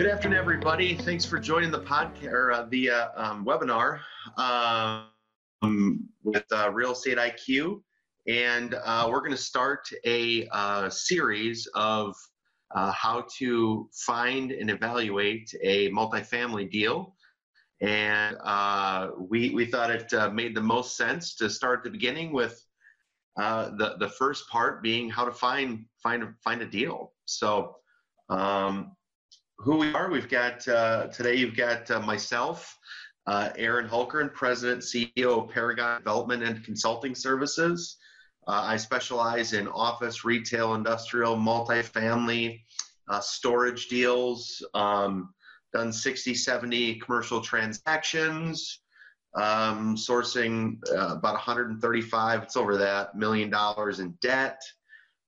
Good afternoon, everybody. Thanks for joining the podcast or uh, the uh, um, webinar um, with uh, Real Estate IQ, and uh, we're going to start a uh, series of uh, how to find and evaluate a multifamily deal. And we we thought it made the most sense to start at the beginning with the the first part being how to find find find a deal. So. Um, who we are. We've got uh, today. You've got uh, myself, uh, Aaron Hulkern, President, CEO of Paragon Development and Consulting Services. Uh, I specialize in office, retail, industrial, multifamily, uh, storage deals. Um, done 60, 70 commercial transactions. Um, sourcing uh, about 135. It's over that million dollars in debt.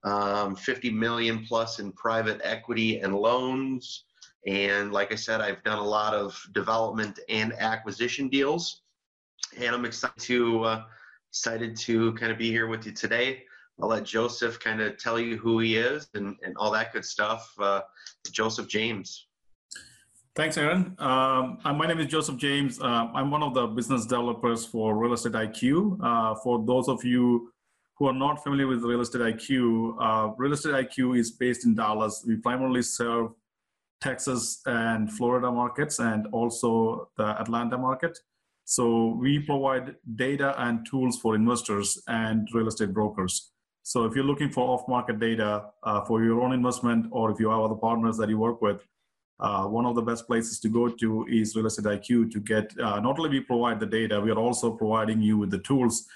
Um, 50 million plus in private equity and loans. And like I said, I've done a lot of development and acquisition deals, and I'm excited to uh, excited to kind of be here with you today. I'll let Joseph kind of tell you who he is and, and all that good stuff. Uh, Joseph James. Thanks, Aaron. Um, my name is Joseph James. Uh, I'm one of the business developers for Real Estate IQ. Uh, for those of you who are not familiar with Real Estate IQ, uh, Real Estate IQ is based in Dallas. We primarily serve Texas and Florida markets and also the Atlanta market. So we provide data and tools for investors and real estate brokers. So if you're looking for off-market data uh, for your own investment, or if you have other partners that you work with, uh, one of the best places to go to is Real Estate IQ to get. Uh, not only we provide the data, we are also providing you with the tools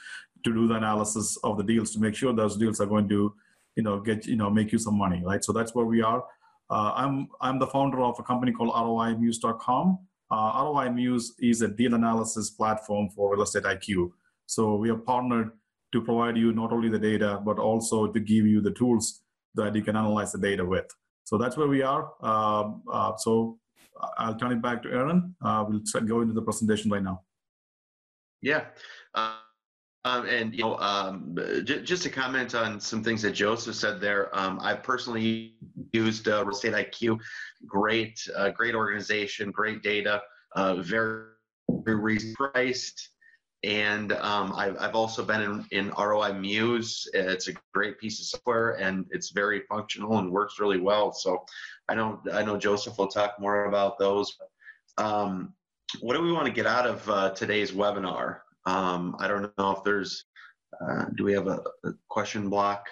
to do the analysis of the deals to make sure those deals are going to, you know, get you know make you some money, right? So that's where we are. Uh, I'm, I'm the founder of a company called ROIMuse.com. Uh, ROI Muse is a deal analysis platform for Real Estate IQ. So we are partnered to provide you not only the data, but also to give you the tools that you can analyze the data with. So that's where we are. Uh, uh, so I'll turn it back to Aaron. Uh, we'll go into the presentation right now. Yeah. Um, and you know, um, j- just to comment on some things that Joseph said there, um, I've personally used uh, Real Estate IQ. Great, uh, great organization, great data, uh, very, very priced. And um, I've, I've also been in, in ROI Muse. It's a great piece of software, and it's very functional and works really well. So, I know I know Joseph will talk more about those. Um, what do we want to get out of uh, today's webinar? Um, I don't know if there's, uh, do we have a, a, question block?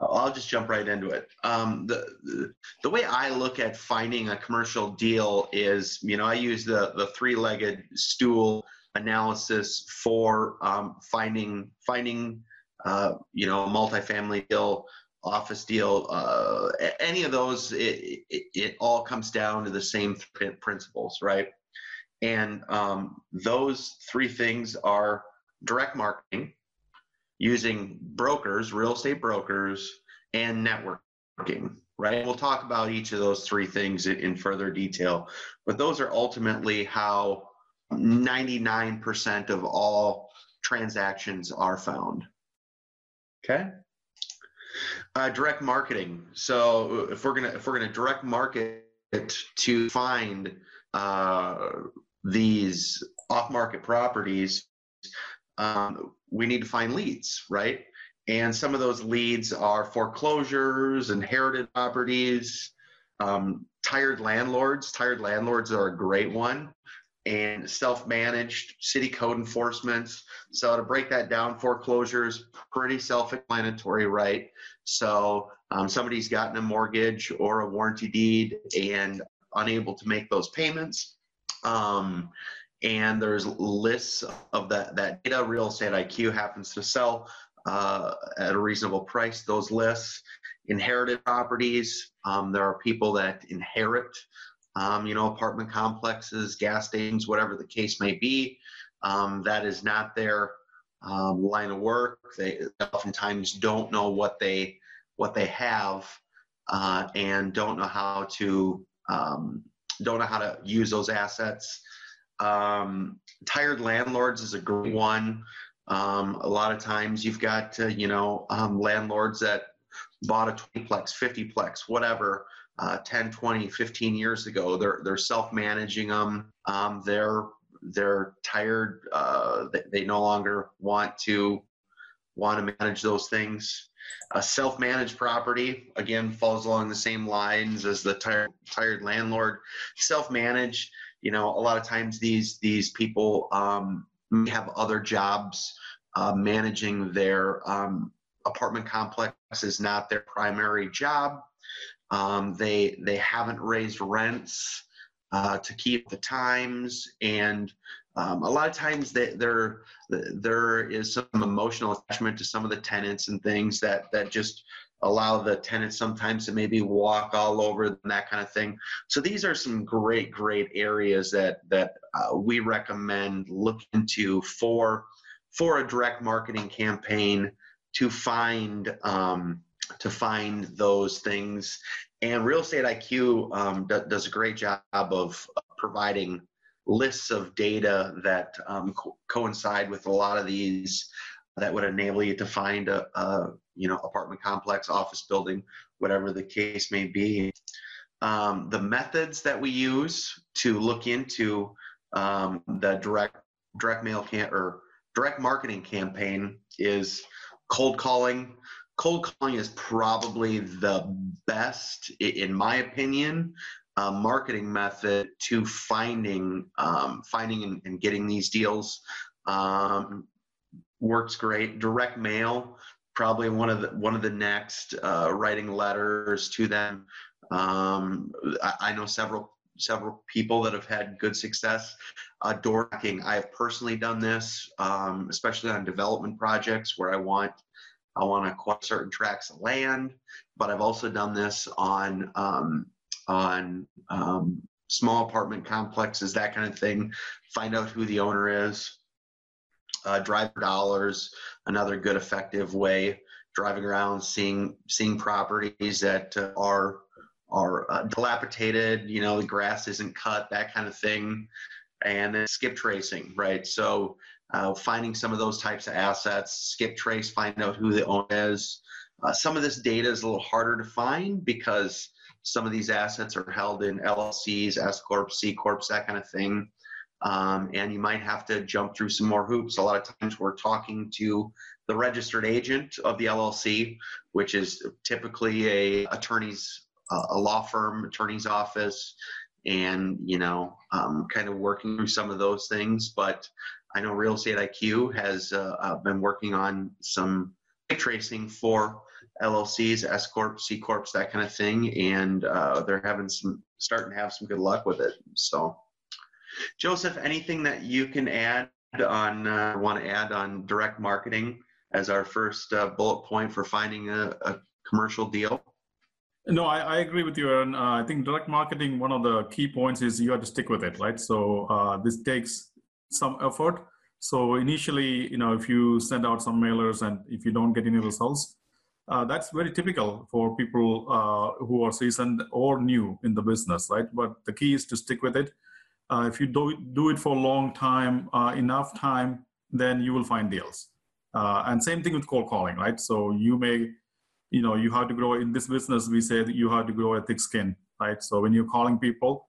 I'll just jump right into it. Um, the, the, the way I look at finding a commercial deal is, you know, I use the the three-legged stool analysis for um, finding finding uh, you know a multifamily deal, office deal, uh, any of those. It, it, it all comes down to the same principles, right? And um, those three things are direct marketing, using brokers, real estate brokers, and networking, right? We'll talk about each of those three things in further detail, but those are ultimately how 99% of all transactions are found. Okay. Uh, direct marketing. So if we're gonna if we're gonna direct market to find uh, these off-market properties, um, we need to find leads, right? And some of those leads are foreclosures, inherited properties, um, tired landlords. Tired landlords are a great one, and self-managed city code enforcement. So to break that down, foreclosures pretty self-explanatory, right? So um, somebody's gotten a mortgage or a warranty deed and unable to make those payments um, and there's lists of that, that data. Real Estate IQ happens to sell uh, at a reasonable price those lists. Inherited properties, um, there are people that inherit, um, you know, apartment complexes, gas stations, whatever the case may be. Um, that is not their um, line of work. They oftentimes don't know what they what they have uh, and don't know how to um, don't know how to use those assets. Um, tired landlords is a great one. Um, a lot of times you've got, uh, you know, um, landlords that bought a 20 plex, 50 plex, whatever, uh, 10, 20, 15 years ago. They're they're self-managing them. Um, they're they're tired. Uh, they, they no longer want to want to manage those things. A self-managed property again falls along the same lines as the tired tired landlord. Self-managed, you know, a lot of times these these people um, have other jobs. Uh, managing their um, apartment complex is not their primary job. Um, they they haven't raised rents uh, to keep the times, and um, a lot of times there there is some emotional attachment to some of the tenants and things that that just allow the tenants sometimes to maybe walk all over and that kind of thing. So these are some great great areas that that uh, we recommend look into for for a direct marketing campaign to find um, to find those things. And Real Estate IQ um, d- does a great job of providing lists of data that um, co- coincide with a lot of these that would enable you to find a, a, you know apartment complex, office building, whatever the case may be. Um, the methods that we use to look into um, the direct direct mail can or direct marketing campaign is cold calling, cold calling is probably the best, in my opinion, uh, marketing method to finding um, finding and, and, getting these deals. Um, works great. Direct mail, probably one of the one of the next. Uh, writing letters to them. Um, I, I, know several several people that have had good success. Uh, door knocking. I have personally done this, um, especially on development projects where I want I want to acquire certain tracts of land, but I've also done this on um, on um, small apartment complexes, that kind of thing. Find out who the owner is. Uh, driver dollars, another good effective way. Driving around, seeing seeing properties that uh, are are uh, dilapidated. You know, the grass isn't cut, that kind of thing, and then skip tracing, right? So uh, finding some of those types of assets, skip trace, find out who the owner is. Uh, some of this data is a little harder to find because some of these assets are held in LLCs, S corps, C corps, that kind of thing. Um, and you might have to jump through some more hoops. A lot of times we're talking to the registered agent of the LLC, which is typically a attorney's, uh, a law firm, attorney's office, and you know, um, kind of working through some of those things. But I know Real Estate IQ has uh, uh, been working on some tracing for LLCs, S corps, C corps, that kind of thing, and uh, they're having some starting to have some good luck with it. So, Joseph, anything that you can add on uh, want to add on direct marketing as our first uh, bullet point for finding a, a commercial deal? No, I, I, agree with you, Aaron. Uh, I think direct marketing, one of the key points is you have to stick with it, right? So uh, this takes some effort. So initially, you know, if you send out some mailers and if you don't get any results, uh, that's very typical for people uh, who are seasoned or new in the business, right? But the key is to stick with it. Uh, if you do, do it for a long time, uh, enough time, then you will find deals. Uh, and same thing with cold calling, right? So you may, you know, you have to grow in this business. We say that you have to grow a thick skin, right? So when you're calling people,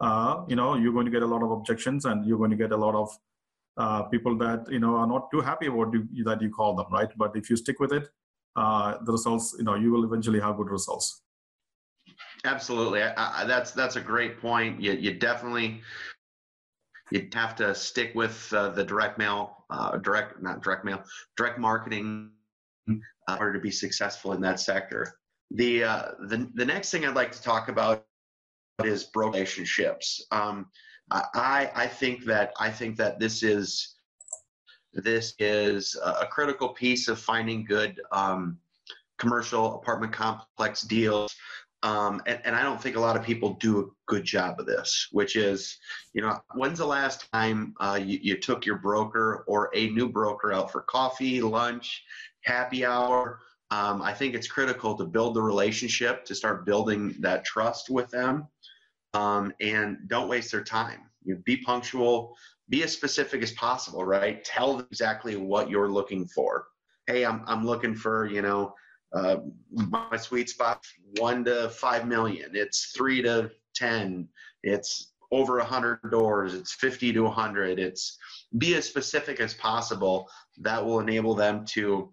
uh, you know, you're going to get a lot of objections and you're going to get a lot of people that, you know, are not too happy about you, that you call them, right? But if you stick with it, uh, the results, you know, you will eventually have good results. Absolutely. I, I, that's, that's a great point. You, you definitely, you have to stick with uh, the direct mail, uh, direct, not direct mail, direct marketing uh, in order to be successful in that sector. The, uh, the, the next thing I'd like to talk about is relationships. Um, I I think that I think that this is this is a critical piece of finding good um, commercial apartment complex deals. Um, and, and, I don't think a lot of people do a good job of this, which is, you know, when's the last time uh, you, you took your broker or a new broker out for coffee, lunch, happy hour? Um, I think it's critical to build the relationship, to start building that trust with them um, and don't waste their time. You know, be punctual, be as specific as possible, right? Tell them exactly what you're looking for. Hey, I'm, I'm looking for, you know, uh, my sweet spot one to five million. It's three to ten. It's over a hundred doors. It's fifty to hundred. It's be as specific as possible. That will enable them to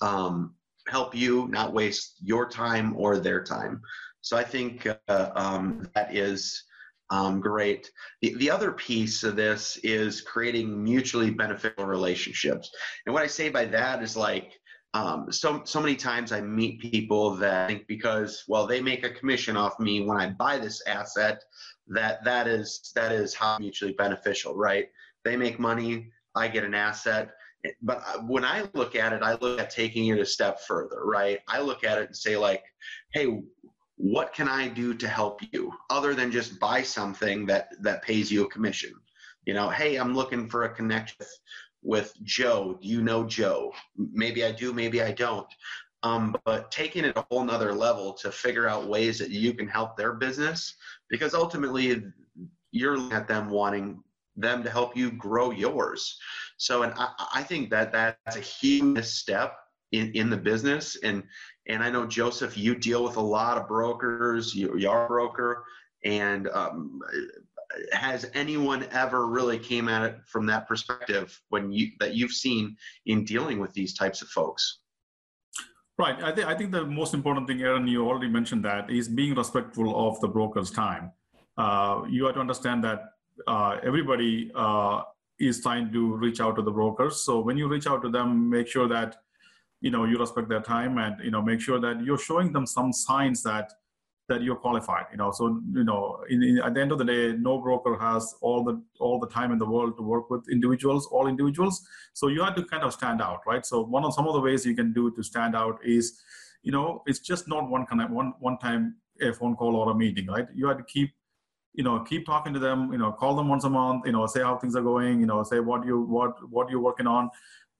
um, help you not waste your time or their time. So I think uh, um, that is um, great. The, the other piece of this is creating mutually beneficial relationships. And what I say by that is like, um, so so many times I meet people that think because well they make a commission off me when I buy this asset that that is that is how mutually beneficial, right? They make money, I get an asset. But when I look at it, I look at taking it a step further, right? I look at it and say like, hey, what can I do to help you other than just buy something that that pays you a commission? You know, hey, I'm looking for a connection with Joe. Do you know Joe? Maybe I do, maybe I don't. Um, but taking it a whole nother level to figure out ways that you can help their business because ultimately you're at them wanting them to help you grow yours. So, and I, I think that that's a huge step in, in the business. And and I know Joseph, you deal with a lot of brokers. You, you are a broker, and um, has anyone ever really came at it from that perspective when you that you've seen in dealing with these types of folks? Right. I think I think the most important thing, Aaron, you already mentioned that is being respectful of the broker's time. Uh, you have to understand that uh, everybody uh, is trying to reach out to the brokers. So when you reach out to them, make sure that you know you respect their time and you know make sure that you're showing them some signs that that you're qualified you know. So you know in, in, at the end of the day no broker has all the all the time in the world to work with individuals all individuals. So you have to kind of stand out right? So one of some of the ways you can do to stand out is you know it's just not one kind of one one time a phone call or a meeting right? You have to keep you know keep talking to them you know call them once a month you know say how things are going you know say what you what what you're working on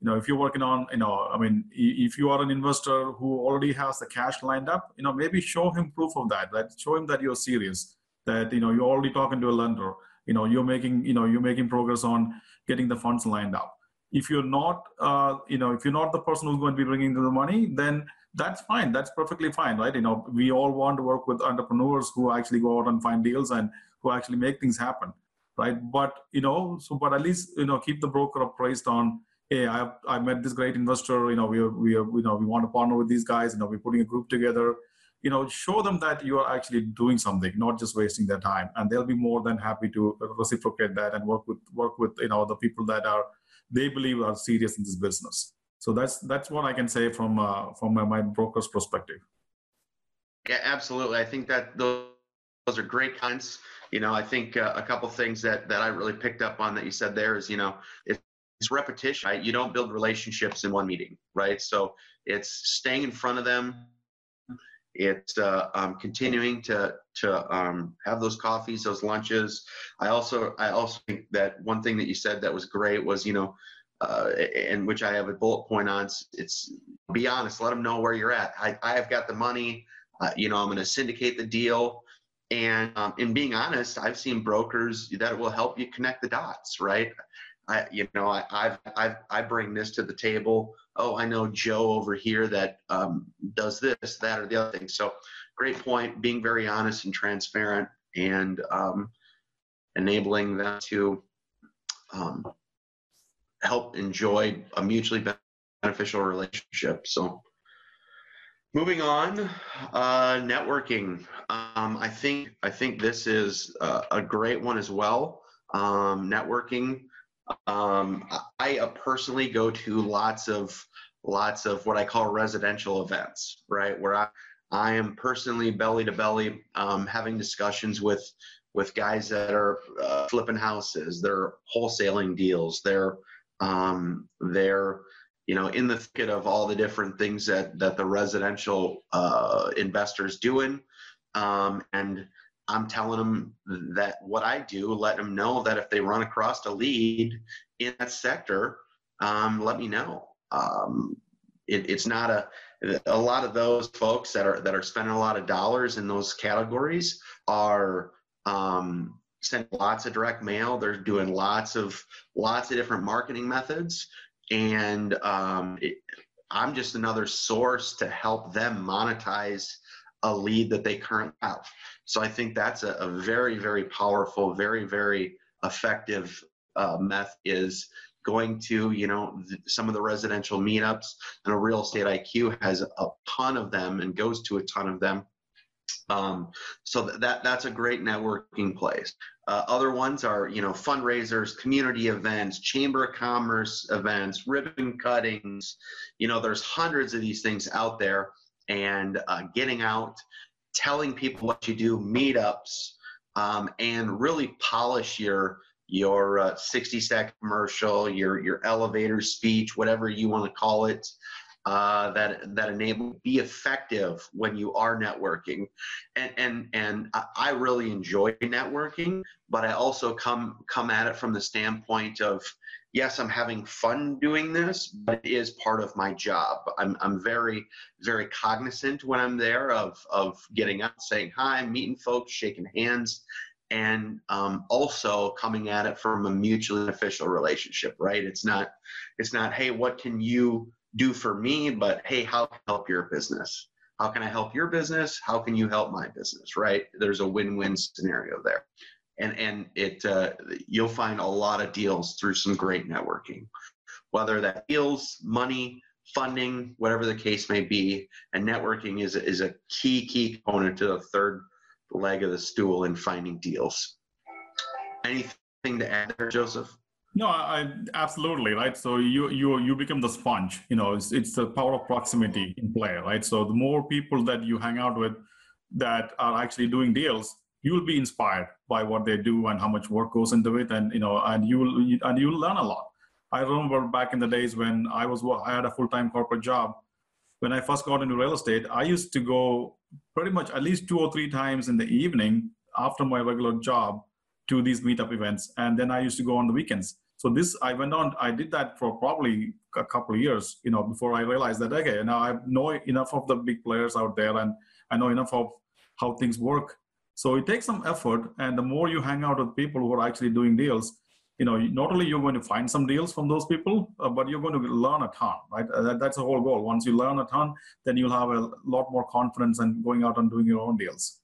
you know if you're working on you know i mean if you are an investor who already has the cash lined up you know maybe show him proof of that that show him that you're serious that you know you're already talking to a lender you know you're making you know you're making progress on getting the funds lined up. If you're not uh, you know if you're not the person who's going to be bringing the money then that's fine that's perfectly fine right? You know we all want to work with entrepreneurs who actually go out and find deals and who actually make things happen right? But you know so but at least you know keep the broker appraised on hey, I I met this great investor. You know, we are, we are, you know, we want to partner with these guys. You know, we're putting a group together. You know, show them that you are actually doing something, not just wasting their time, and they'll be more than happy to reciprocate that and work with work with you know the people that are they believe are serious in this business. So that's that's what I can say from uh, from my, my broker's perspective. Yeah, absolutely. I think that those, those are great comments. You know, I think uh, a couple things that that I really picked up on that you said there is, you know, it's repetition. Right? You don't build relationships in one meeting, right? So it's staying in front of them. It's uh, um, continuing to to um, have those coffees, those lunches. I also I also think that one thing that you said that was great was you know, uh, and which I have a bullet point on. It's be honest. Let them know where you're at. I I have got the money. Uh, you know, I'm going to syndicate the deal. And um, in being honest, I've seen brokers that will help you connect the dots, right? I, you know, I, I've, I've, I bring this to the table. Oh, I know Joe over here that um, does this, that, or the other thing. So, great point. Being very honest and transparent, and um, enabling them to um, help enjoy a mutually beneficial relationship. So, moving on, uh, networking. Um, I think I think this is uh, a great one as well. Um, networking um, I personally go to lots of lots of what I call residential events, right? Where I, I am personally belly to belly um, having discussions with with guys that are uh, flipping houses, they're wholesaling deals, they're um, they're you know in the thicket of all the different things that that the residential uh, investors doing, um, and I'm telling them that what I do, let them know that if they run across a lead in that sector, um, let me know. Um, it, it's not a a lot of those folks that are that are spending a lot of dollars in those categories are um, sending lots of direct mail. They're doing lots of lots of different marketing methods, and um, it, I'm just another source to help them monetize a lead that they currently have. So I think that's a, a very, very powerful, very, very effective uh, method is going to, you know, th- some of the residential meetups and a real estate IQ has a ton of them and goes to a ton of them. Um, so that that's a great networking place. Uh, other ones are, you know, fundraisers, community events, chamber of commerce events, ribbon cuttings. You know, there's hundreds of these things out there, and uh, getting out, telling people what you do, meetups, um, and really polish your your uh, 60 second commercial, your your elevator speech, whatever you want to call it uh, that that enable be effective when you are networking. And and and I really enjoy networking but I also come come at it from the standpoint of yes I'm having fun doing this but it is part of my job. I'm I'm very very cognizant when I'm there of of getting up saying hi meeting folks shaking hands and um, also coming at it from a mutually beneficial relationship right? It's not it's not hey what can you do for me, but hey, how can I help your business? How can I help your business? How can you help my business? Right? There's a win-win scenario there, and and it uh, you'll find a lot of deals through some great networking, whether that deals, money, funding, whatever the case may be. And networking is is a key key component to the third leg of the stool in finding deals. Anything to add there, Joseph? No, I, absolutely right. So you you you become the sponge. You know, it's it's the power of proximity in play, right? So the more people that you hang out with that are actually doing deals, you will be inspired by what they do and how much work goes into it, and you know, and you will and you'll learn a lot. I remember back in the days when I was I had a full time corporate job. When I first got into real estate, I used to go pretty much at least two or three times in the evening after my regular job to these meetup events, and then I used to go on the weekends so this, I went on, I did that for probably a couple of years, you know, before I realized that, okay, now I know enough of the big players out there and I know enough of how things work. So it takes some effort. And the more you hang out with people who are actually doing deals, you know, not only you're going to find some deals from those people, uh, but you're going to learn a ton, right? Uh, that, that's the whole goal. Once you learn a ton, then you'll have a lot more confidence in going out and doing your own deals.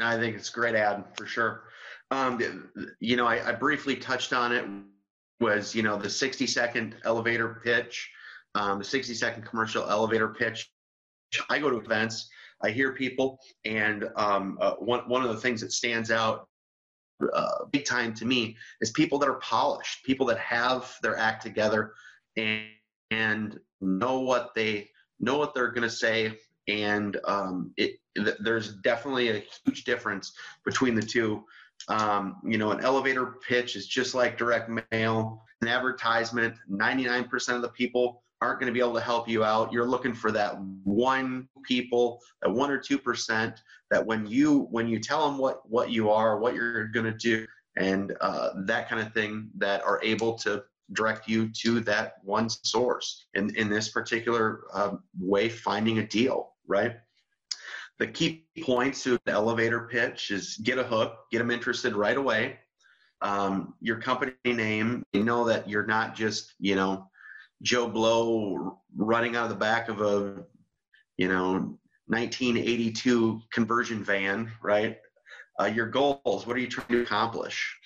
I think it's a great ad for sure. Um, you know, I, I, briefly touched on it. Was you know the 60 second elevator pitch, um, the 60 second commercial elevator pitch. I go to events, I hear people, and um, uh, one one of the things that stands out uh, big time to me is people that are polished, people that have their act together, and and know what they know what they're going to say, and um, it there's definitely a huge difference between the two. Um, you know, an elevator pitch is just like direct mail, an advertisement. 99% of the people aren't going to be able to help you out. You're looking for that one people, that one or two percent that when you when you tell them what what you are, what you're going to do, and uh, that kind of thing, that are able to direct you to that one source. In in this particular uh, way, finding a deal, right? The key points to the elevator pitch is get a hook, get them interested right away. Um, your company name, you know that you're not just, you know, Joe Blow running out of the back of a, you know, 1982 conversion van, right? Uh, your goals, what are you trying to accomplish?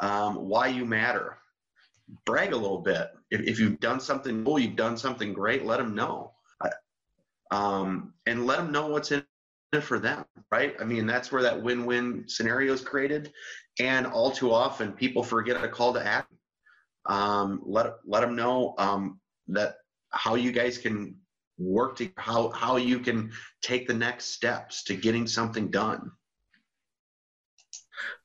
Um, why you matter. Brag a little bit. If, if you've done something cool, you've done something great, let them know. Um, and let them know what's in for them, right? I mean, that's where that win-win scenario is created, and all too often people forget a call to action. Um, let let them know um, that how you guys can work to how how you can take the next steps to getting something done.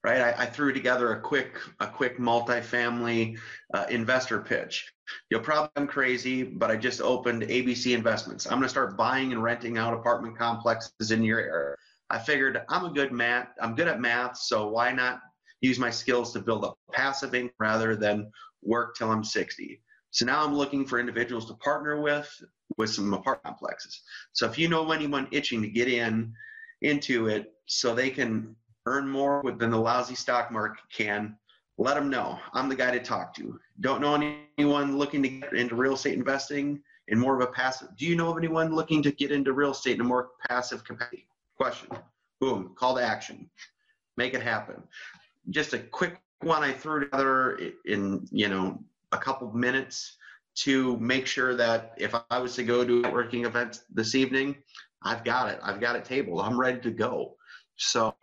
Right, I, I threw together a quick a quick multifamily uh, investor pitch. You'll probably I'm crazy, but I just opened ABC Investments. I'm going to start buying and renting out apartment complexes in your area. I figured I'm a good math. I'm good at math, so why not use my skills to build up passive income rather than work till I'm 60? So now I'm looking for individuals to partner with with some apartment complexes. So if you know anyone itching to get in into it, so they can earn more than the lousy stock market can, let them know I'm the guy to talk to. Don't know anyone looking to get into real estate investing? in more of a passive. Do you know of anyone looking to get into real estate in a more passive capacity? Question. Boom. Call to action. Make it happen. Just a quick one I threw together in you know a couple minutes to make sure that if I was to go to a working event this evening, I've got it. I've got it tabled. I'm ready to go. So,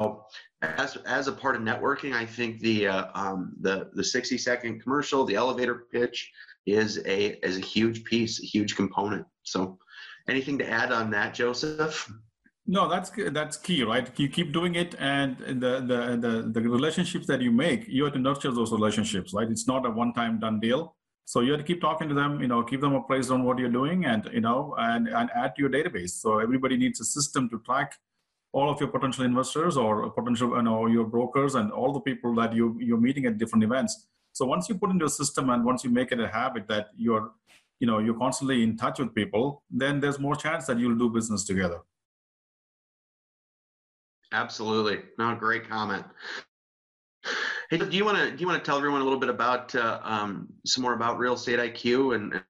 as as a part of networking, I think the uh, um, the the 60 second commercial, the elevator pitch, is a is a huge piece, a huge component. So, anything to add on that, Joseph? No, that's that's key, right? You keep doing it, and the the the, the relationships that you make, you have to nurture those relationships, right? It's not a one time done deal. So you have to keep talking to them, you know, keep them appraised on what you're doing, and you know, and and add to your database. So everybody needs a system to track all of your potential investors or potential, you know, your brokers and all the people that you you're meeting at different events. So once you put into a system and once you make it a habit that you're, you know, you're constantly in touch with people, then there's more chance that you'll do business together. Absolutely. No, great comment. Hey, do you want to do you want to tell everyone a little bit about uh, um, some more about Real Estate IQ and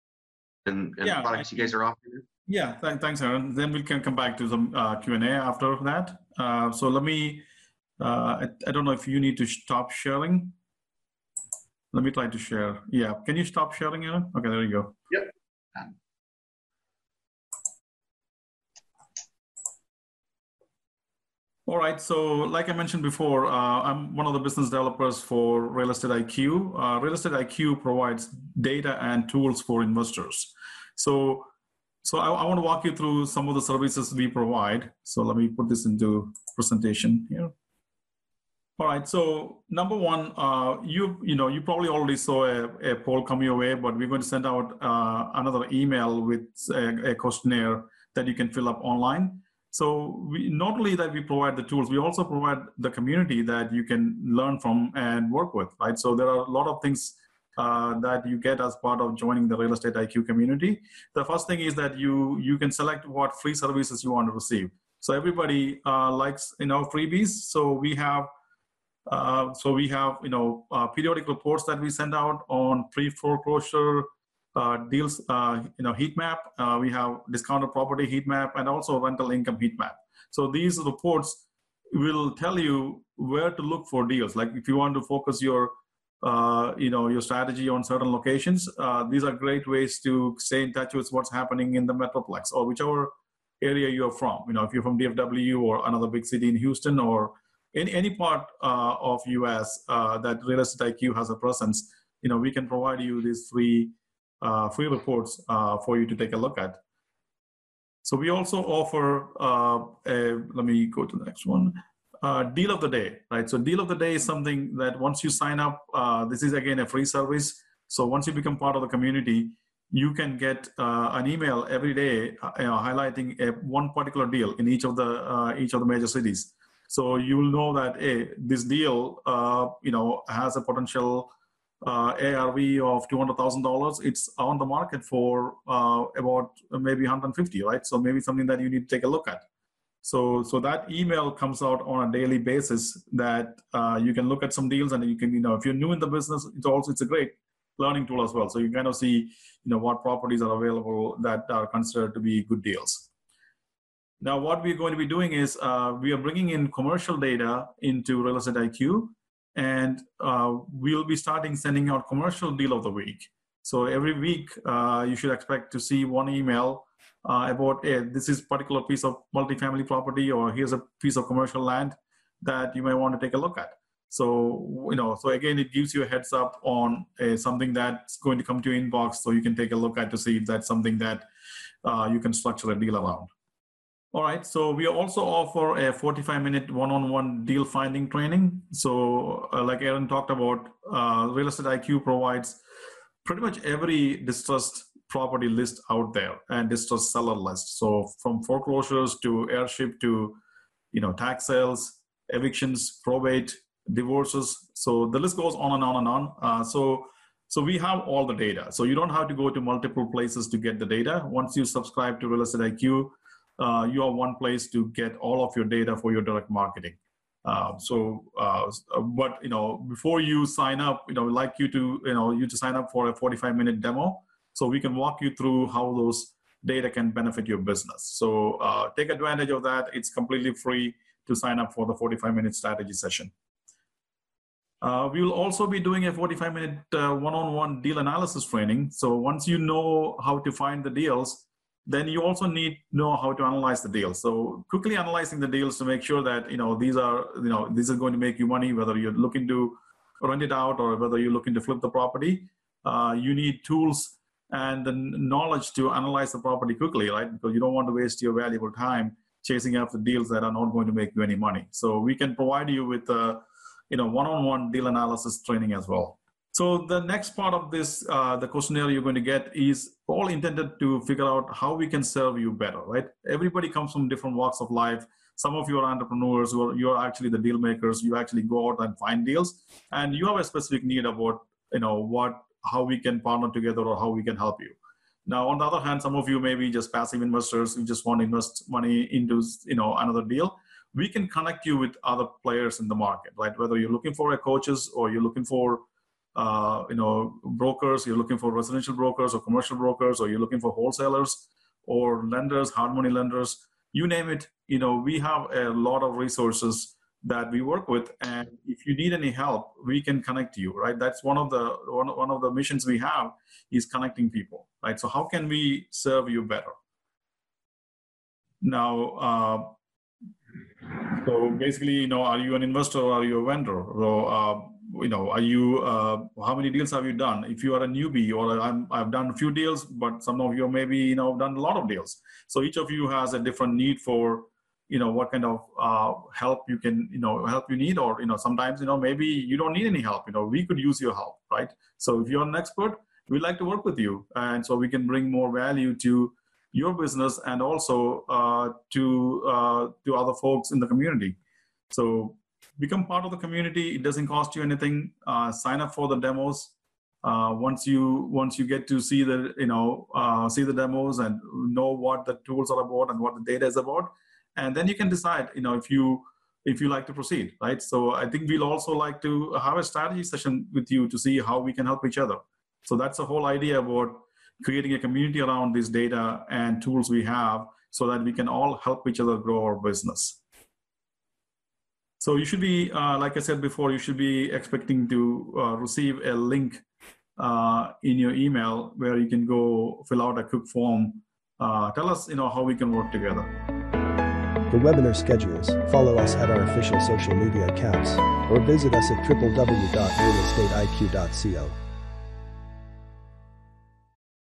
and, and yeah, products you guys are offering? Yeah, th- thanks, Aaron. Then we can come back to some uh, Q and A after that. Uh, so let me. Uh, I, I, don't know if you need to stop sharing. Let me try to share. Yeah, can you stop sharing, Aaron? Okay, there you go. Yep. All right. So, like I mentioned before, uh, I'm one of the business developers for Real Estate IQ. Uh, Real Estate IQ provides data and tools for investors. So, so I, I, want to walk you through some of the services we provide. So, let me put this into presentation here. All right. So, number one, uh, you you know you probably already saw a, a, poll come your way, but we're going to send out uh, another email with a, a questionnaire that you can fill up online. So we, not only that we provide the tools, we also provide the community that you can learn from and work with, right? So there are a lot of things uh, that you get as part of joining the real estate IQ community. The first thing is that you you can select what free services you want to receive. So everybody uh, likes you know freebies. So we have uh, so we have you know uh, periodic reports that we send out on pre foreclosure uh, deals, uh, you know, heat map. We have discounted property heat map and also rental income heat map. So these reports will tell you where to look for deals. Like if you want to focus your, uh, you know, your strategy on certain locations, uh, these are great ways to stay in touch with what's happening in the metroplex or whichever area you're from. You know, if you're from DFW or another big city in Houston or in any part uh, of US that Real Estate IQ has a presence, you know, we can provide you these free uh, free reports uh, for you to take a look at. So we also offer, uh, a, let me go to the next one, uh, deal of the day, right? So deal of the day is something that once you sign up, uh, this is again a free service. So once you become part of the community, you can get uh, an email every day know, highlighting a, one particular deal in each of the each of the major cities. So you will know that hey, this deal, you know, has a potential uh, ARV of $200,000, it's on the market for uh, about maybe 150, right? So maybe something that you need to take a look at. So, so that email comes out on a daily basis that uh, you can look at some deals and you can, you know, if you're new in the business, it's also, it's a great learning tool as well. So you kind of see, you know, what properties are available that are considered to be good deals. Now, what we're going to be doing is uh, we are bringing in commercial data into Real Estate IQ and uh, we'll be starting sending out commercial deal of the week. So every week, uh, you should expect to see one email uh, about this is particular piece of multifamily property, or here's a piece of commercial land that you may want to take a look at. So you know, so again, it gives you a heads up on uh, something that's going to come to your inbox, so you can take a look at to see if that's something that uh, you can structure a deal around. All right, so we also offer a 45 minute one on one deal finding training. So, uh, like Aaron talked about, uh, Real Estate IQ provides pretty much every distressed property list out there and distressed seller list. So, from foreclosures to heirship to you know tax sales, evictions, probate, divorces. So, the list goes on and on and on. Uh, so, so we have all the data. So you don't have to go to multiple places to get the data. Once you subscribe to Real Estate IQ, uh, you are one place to get all of your data for your direct marketing. Uh, so, uh, but you know, before you sign up, you know, we'd like you to, you know, you to sign up for a 45 minute demo. So we can walk you through how those data can benefit your business. So uh, take advantage of that. It's completely free to sign up for the 45 minute strategy session. Uh, we will also be doing a 45 minute uh, one-on-one deal analysis training. So once you know how to find the deals, then you also need know how to analyze the deals. So quickly analyzing the deals to make sure that you know these are you know this is going to make you money, whether you're looking to rent it out or whether you're looking to flip the property. Uh, you need tools and the knowledge to analyze the property quickly, right? Because you don't want to waste your valuable time chasing after deals that are not going to make you any money. So we can provide you with a you know one-on-one deal analysis training as well. So the next part of this, uh, the questionnaire you're going to get is all intended to figure out how we can serve you better, right? Everybody comes from different walks of life. Some of you are entrepreneurs are you're actually the deal makers. You actually go out and find deals, and you have a specific need about you know what how we can partner together or how we can help you. Now, on the other hand, some of you may be just passive investors who just want to invest money into you know another deal. We can connect you with other players in the market, right? Whether you're looking for a coaches or you're looking for uh, you know brokers, you're looking for residential brokers or commercial brokers, or you're looking for wholesalers or lenders, hard money lenders, you name it. You know, we have a lot of resources that we work with and if you need any help we can connect you right? That's one of the one, one of the missions we have is connecting people right? So how can we serve you better? Now uh, so basically you know are you an investor or are you a vendor? So uh, you know are you uh, how many deals have you done? If you are a newbie or I'm, i've done a few deals but some of you maybe you know done a lot of deals. So each of you has a different need for you know what kind of uh, help you can you know help you need or you know sometimes you know maybe you don't need any help you know we could use your help right? So if you're an expert we'd like to work with you. And so we can bring more value to your business and also uh, to uh, to other folks in the community. So become part of the community. It doesn't cost you anything. Uh, sign up for the demos. Uh, once you once you get to see the you know uh, see the demos and know what the tools are about and what the data is about and then you can decide you know if you if you like to proceed right? So i think we'll also like to have a strategy session with you to see how we can help each other. So that's the whole idea about creating a community around this data and tools we have so that we can all help each other grow our business. So you should be uh, like i said before you should be expecting to uh, receive a link uh, in your email where you can go fill out a quick form. Uh, tell us you know how we can work together for webinar schedules, follow us at our official social media accounts or visit us at www.realestateiq.co.